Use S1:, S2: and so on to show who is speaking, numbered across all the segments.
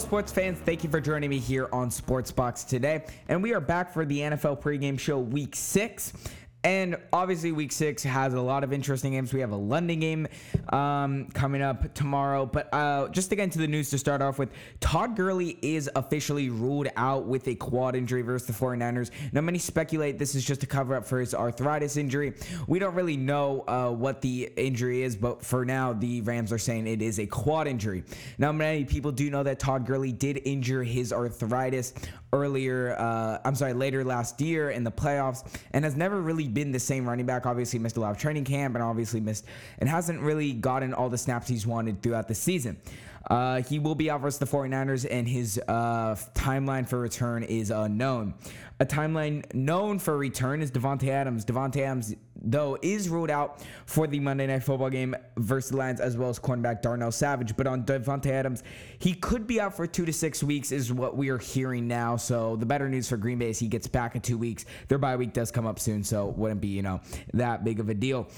S1: sports fans, thank you for joining me here on Sportsbox today. And we are back for the NFL pregame show week six. And obviously, week six has a lot of interesting games. We have a London game um, coming up tomorrow. But uh, just to get into the news to start off with, Todd Gurley is officially ruled out with a quad injury versus the 49ers. Now, many speculate this is just a cover up for his arthritis injury. We don't really know uh, what the injury is, but for now, the Rams are saying it is a quad injury. Now, many people do know that Todd Gurley did injure his arthritis earlier, uh, I'm sorry, later last year in the playoffs and has never really been the same running back. Obviously, missed a lot of training camp and obviously missed and hasn't really gotten all the snaps he's wanted throughout the season. Uh, he will be out versus the 49ers, and his uh, timeline for return is unknown. A timeline known for return is Davante Adams. Davante Adams, though, is ruled out for the Monday Night Football game versus the Lions, as well as cornerback Darnell Savage. But on Davante Adams, he could be out for two to six weeks, is what we are hearing now. So the better news for Green Bay is he gets back in two weeks. Their bye week does come up soon, so it wouldn't be you know that big of a deal.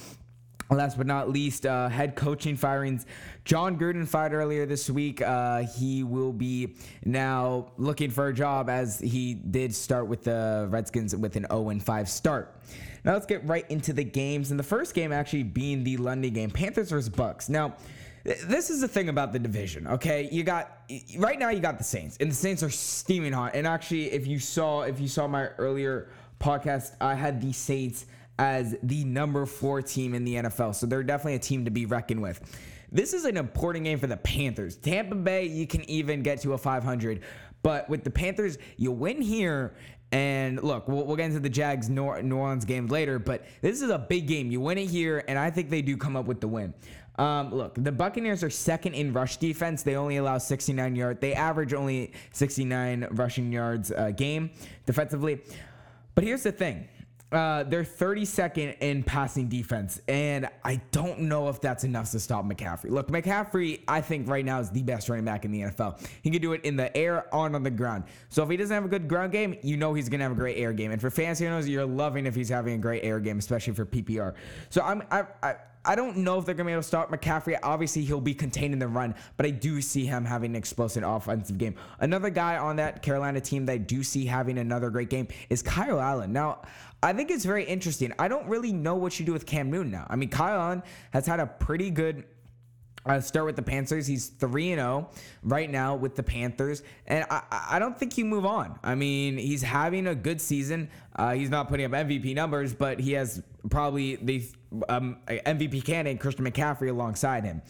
S1: Last but not least, uh, head coaching firings. John Gruden fired earlier this week. Uh, he will be now looking for a job as he did start with the Redskins with an 0 5 start. Now let's get right into the games. And the first game actually being the London game, Panthers versus Bucs. Now, this is the thing about the division, okay? You got right now you got the Saints, and the Saints are steaming hot. And actually, if you saw if you saw my earlier podcast, I had the Saints as the number four team in the NFL. So they're definitely a team to be reckoned with. This is an important game for the Panthers. Tampa Bay, you can even get to a 500. But with the Panthers, you win here. And look, we'll, we'll get into the Jags New Orleans game later, but this is a big game. You win it here, and I think they do come up with the win. Um, look, the Buccaneers are second in rush defense. They only allow 69 yards. They average only 69 rushing yards a game defensively. But here's the thing uh, they're 32nd in passing defense, and I don't know if that's enough to stop McCaffrey. Look, McCaffrey, I think right now is the best running back in the NFL. He can do it in the air, on on the ground. So if he doesn't have a good ground game, you know he's gonna have a great air game. And for fantasy owners, you're loving if he's having a great air game, especially for PPR. So I'm I, I I don't know if they're to be able to stop McCaffrey. Obviously, he'll be contained in the run, but I do see him having an explosive offensive game. Another guy on that Carolina team that I do see having another great game is Kyle Allen. Now, I think it's very interesting. I don't really know what you do with Cam Newton now. I mean, Kyle Allen has had a pretty good uh, start with the Panthers. He's 3 0 right now with the Panthers. And I, I don't think you move on. I mean, he's having a good season. Uh, he's not putting up MVP numbers, but he has probably the um, MVP candidate, Christian McCaffrey, alongside him.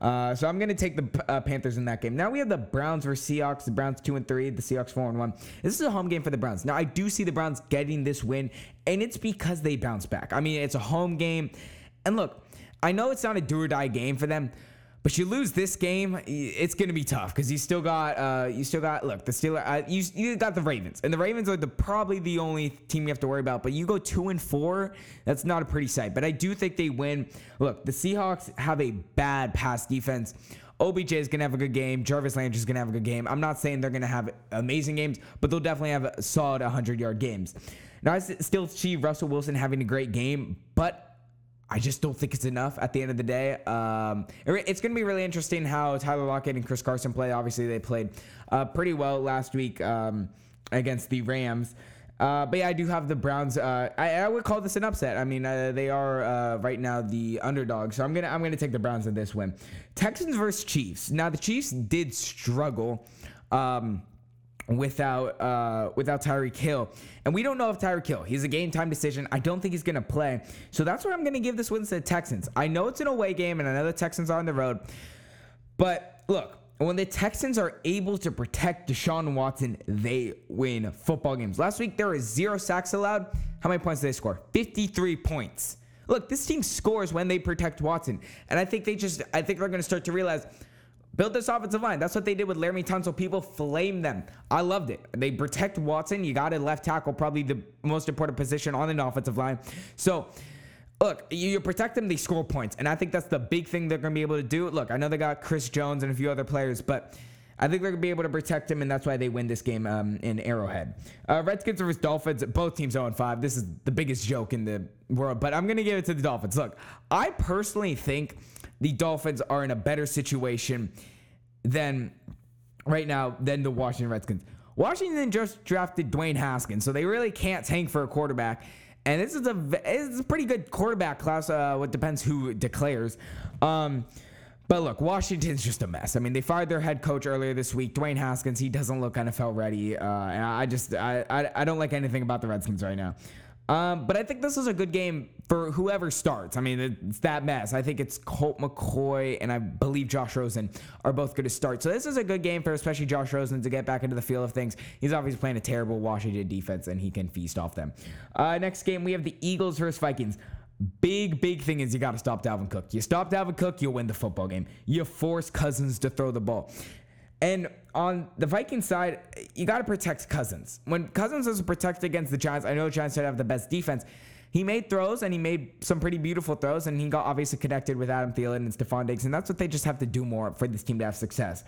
S1: Uh, so I'm going to take the uh, Panthers in that game. Now we have the Browns versus Seahawks. The Browns two and three. The Seahawks four and one. This is a home game for the Browns. Now I do see the Browns getting this win, and it's because they bounce back. I mean, it's a home game, and look, I know it's not a do or die game for them, but you lose this game, it's going to be tough because you still got uh, you still got look the Steelers. Uh, you you got the Ravens, and the Ravens are the probably the only team you have to worry about. But you go two and four, that's not a pretty sight. But I do think they win. Look, the Seahawks have a bad pass defense. OBJ is going to have a good game. Jarvis Landry is going to have a good game. I'm not saying they're going to have amazing games, but they'll definitely have solid 100 yard games. Now, I still see Russell Wilson having a great game, but I just don't think it's enough at the end of the day. Um, it's going to be really interesting how Tyler Lockett and Chris Carson play. Obviously, they played uh, pretty well last week um, against the Rams. Uh, but yeah, I do have the Browns. Uh, I, I, would call this an upset. I mean, uh, they are uh, right now the underdog, so I'm gonna I'm gonna take the Browns in this win. Texans versus Chiefs. Now the Chiefs did struggle. Um, without uh, without Tyreek Hill. And we don't know if Tyreek Hill, he's a game time decision. I don't think he's to play. So that's where I'm to give this win to the Texans. I know it's an away game and I know the Texans are on the road. But look, when the Texans are able to protect Deshaun Watson, they win football games. Last week there were zero sacks allowed. How many points did they score? 53 points. Look, this team scores when they protect Watson. And I think they just I think they're to start to realize Build this offensive line. That's what they did with Laremy Tunsil. People flame them. I loved it. They protect Watson. You got a left tackle, probably the most important position on an offensive line. So, look, you protect them, they score points. And I think that's the big thing they're going to be able to do. Look, I know they got Chris Jones and a few other players, but I think they're going to be able to protect him, and that's why they win this game um, in Arrowhead. Uh, Redskins versus Dolphins, both teams 0 5. This is the biggest joke in the world, but I'm going to give it to the Dolphins. Look, I personally think the Dolphins are in a better situation than right now than the Washington Redskins. Washington just drafted Dwayne Haskins, so they really can't tank for a quarterback. And this is a it's a pretty good quarterback class. Uh, it depends who declares. Um, but look, Washington's just a mess. I mean, they fired their head coach earlier this week, Dwayne Haskins. He doesn't look NFL ready, uh, and I just I, I I don't like anything about the Redskins right now. Um, but I think this is a good game for whoever starts. I mean, it's that mess. I think it's Colt McCoy and I believe Josh Rosen are both going to start. So this is a good game for especially Josh Rosen to get back into the feel of things. He's obviously playing a terrible Washington defense and he can feast off them. Uh, next game, we have the Eagles versus Vikings. Big, big thing is you got to stop Dalvin Cook. You stop Dalvin Cook, you'll win the football game. You force Cousins to throw the ball. And on the Viking side, you got to protect Cousins. When Cousins is protected against the Giants, I know the Giants don't have the best defense. He made throws and he made some pretty beautiful throws, and he got obviously connected with Adam Thielen and Stefon Diggs, and that's what they just have to do more for this team to have success.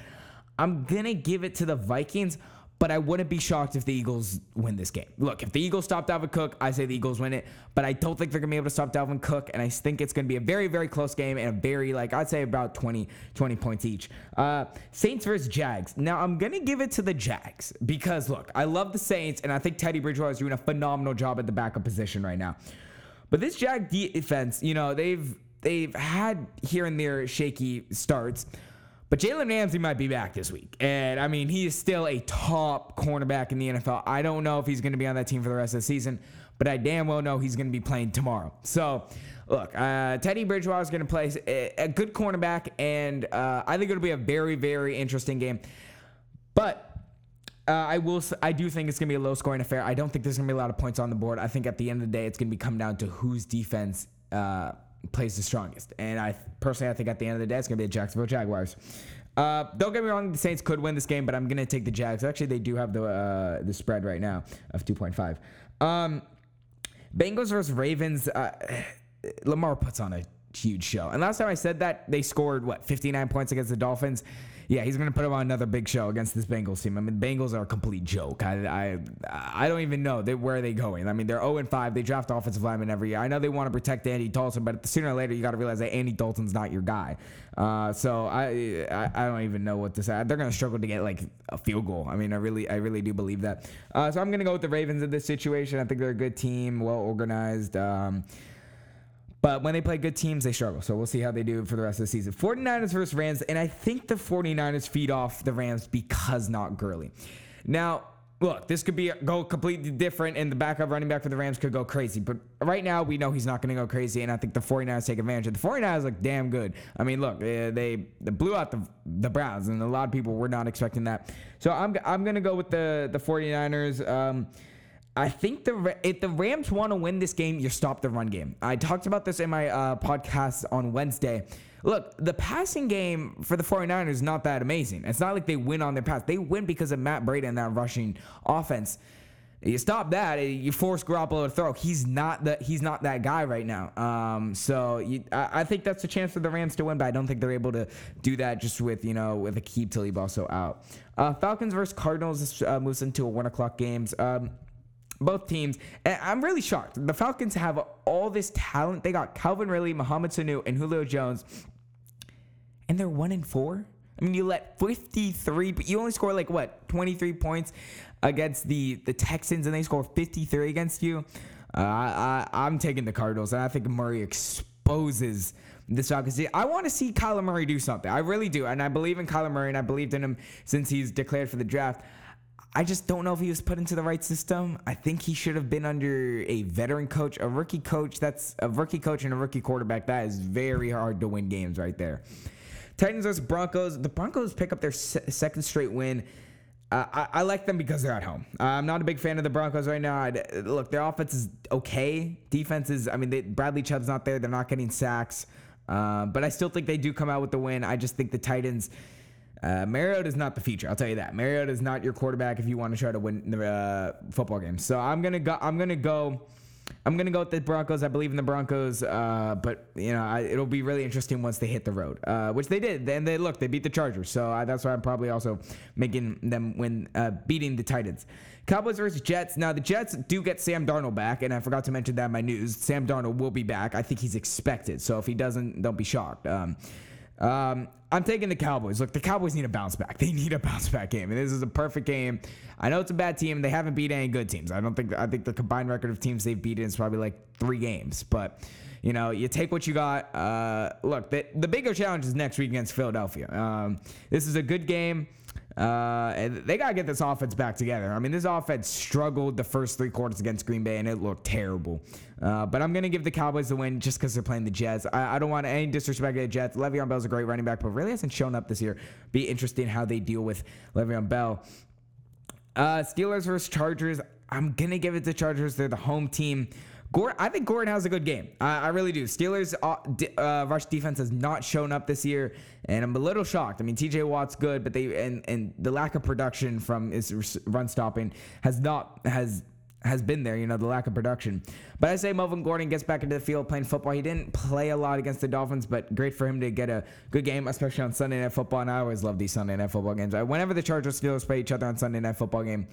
S1: I'm gonna give it to the Vikings but I wouldn't be shocked if the Eagles win this game. Look, if the Eagles stop Dalvin Cook, I say the Eagles win it, but I don't think they're going to be able to stop Dalvin Cook, and I think it's going to be a very, very close game and a very, like, I'd say about 20, 20 points each. Uh, Saints versus Jags. Now, I'm going to give it to the Jags because, look, I love the Saints, and I think Teddy Bridgewater is doing a phenomenal job at the backup position right now. But this Jag defense, you know, they've they've had here and there shaky starts. But Jalen Ramsey might be back this week. And I mean, he is still a top cornerback in the NFL. I don't know if he's going to be on that team for the rest of the season, but I damn well know he's going to be playing tomorrow. So, look, uh, Teddy Bridgewater is going to play a, a, good cornerback, and uh, I think it'll be a very, very interesting game. But uh, I will. I do think it's gonna be a low scoring affair. I don't think there's gonna be a lot of points on the board. I think at the end of the day, it's gonna be come down to whose defense uh, plays the strongest. And I personally, I think at the end of the day, it's going to be the Jacksonville Jaguars. Uh, don't get me wrong, the Saints could win this game, but I'm going to take the Jags. Actually, they do have the uh, the spread right now of 2.5. Um, Bengals versus Ravens. Uh, Lamar puts on a huge show. And last time I said that, they scored what 59 points against the Dolphins yeah, he's going to put up on another big show against this Bengals team. I mean, Bengals are a complete joke. I I, I don't even know they, where are they going. I mean, they're 0 5. They draft offensive linemen every year. I know they want to protect Andy Dalton, but sooner or later you got to realize that Andy Dalton's not your guy. Uh, so I, I, I don't even know what to say. They're going to struggle to get like a field goal. I mean, I really I really do believe that. Uh, so I'm going to go with the Ravens in this situation. I think they're a good team, well organized. Um, but when they play good teams, they struggle. So we'll see how they do for the rest of the season. 49ers versus Rams. And I think the 49ers feed off the Rams because not Gurley. Now, look, this could be go completely different, and the backup running back for the Rams could go crazy. But right now, we know he's not going to go crazy, and I think the 49ers take advantage. The 49ers look damn good. I mean, look, they, they, they blew out the, the Browns, and a lot of people were not expecting that. So I'm, I'm going to go with the, the 49ers. Um, I think the if the Rams want to win this game, you stop the run game. I talked about this in my uh, podcast on Wednesday. Look, the passing game for the 49ers is not that amazing. It's not like they win on their pass. They win because of Matt Breida and that rushing offense. You stop that, you force Garoppolo to throw. He's not that. He's not that guy right now. Um, so you, I, I, think that's a chance for the Rams to win, but I don't think they're able to do that just with you know with Aqib Talib also out. Uh, Falcons versus Cardinals uh, moves into a one o'clock games. Um, both teams. And I'm really shocked. The Falcons have all this talent. They got Calvin Ridley, Mohamed Sanu, and Julio Jones, and they're one in four. I mean, you let 53, but you only score like what 23 points against the the Texans, and they score 53 against you. Uh, I, I'm taking the Cardinals, and I think Murray exposes this Falcons. I want to see Kyler Murray do something. I really do, and I believe in Kyler Murray, and I believed in him since he's declared for the draft. I just don't know if he was put into the right system. I think he should have been under a veteran coach, a rookie coach. That's a rookie coach and a rookie quarterback. That is very hard to win games right there. Titans versus Broncos. The Broncos pick up their se- second straight win. Uh, I, I, like them because they're at home. Uh, I'm not a big fan of the Broncos right now. I'd, look, their offense is okay. Defense is, I mean, they, Bradley Chubb's not there. They're not getting sacks. Uh, but I still think they do come out with the win. I just think the Titans uh, Mariota is not the future. I'll tell you that. Mariota is not your quarterback if you want to try to win the uh, football game. So I'm gonna go. I'm gonna go. I'm gonna go with the Broncos. I believe in the Broncos, uh, but you know I, it'll be really interesting once they hit the road, uh, which they did. And they look, they beat the Chargers, so I, that's why I'm probably also making them win, uh, beating the Titans. Cowboys versus Jets. Now the Jets do get Sam Darnold back, and I forgot to mention that in my news. Sam Darnold will be back. I think he's expected, so if he doesn't, don't be shocked. Um, Um, I'm taking the Cowboys. Look, the Cowboys need a bounce back. They need a bounce back game, and this is a perfect game. I know it's a bad team. They haven't beat any good teams. I don't think. I think the combined record of teams they've beaten is probably like three games. But you know, you take what you got. Uh, look, the, the bigger challenge is next week against Philadelphia. Um, this is a good game. Uh, they got to get this offense back together. I mean, this offense struggled the first three quarters against Green Bay, and it looked terrible. Uh, but I'm going to give the Cowboys the win just because they're playing the Jets. I, I, don't want any disrespect to the Jets. Le'Veon Bell's a great running back, but really hasn't shown up this year. Be interesting how they deal with Le'Veon Bell. Uh, Steelers versus Chargers. I'm going to give it to Chargers. They're the home team. Gordon, I think Gordon has a good game. I, I really do. Steelers uh, uh, rush defense has not shown up this year, and I'm a little shocked. I mean, T.J. Watt's good, but they and and the lack of production from his run stopping has not has has been there, you know, the lack of production. But I say Melvin Gordon gets back into the field playing football. He didn't play a lot against the Dolphins, but great for him to get a good game, especially on Sunday Night Football. And I always love these Sunday Night Football games. Whenever the Chargers Steelers play each other on Sunday Night Football game,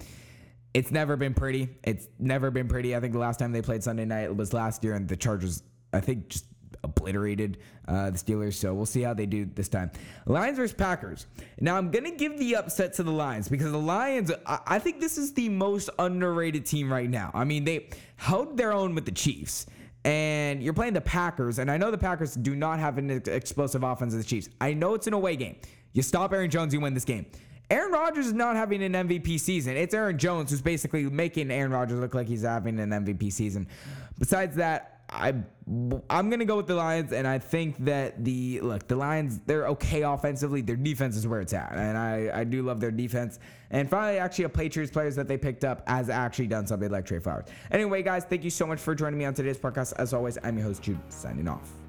S1: it's never been pretty. It's never been pretty. I think the last time they played Sunday night was last year, and the Chargers, I think, just obliterated uh, the Steelers. So we'll see how they do this time. Lions versus Packers. Now I'm gonna give the upset to the Lions because the Lions. I, I think this is the most underrated team right now. I mean, they held their own with the Chiefs and you're playing the Packers, and I know the Packers do not have an explosive offense as the Chiefs. I know it's an away game. You stop Aaron Jones, you win this game. Aaron Rodgers is not having an MVP season. It's Aaron Jones who's basically making Aaron Rodgers look like he's having an MVP season. Besides that, I I'm gonna go with the Lions, and I think that the look the Lions they're okay offensively. Their defense is where it's at, and I I do love their defense. And finally, actually, a Patriots players that they picked up has actually done something like Trey Flowers. Anyway, guys, thank you so much for joining me on today's podcast. As always, I'm your host Jude, signing off.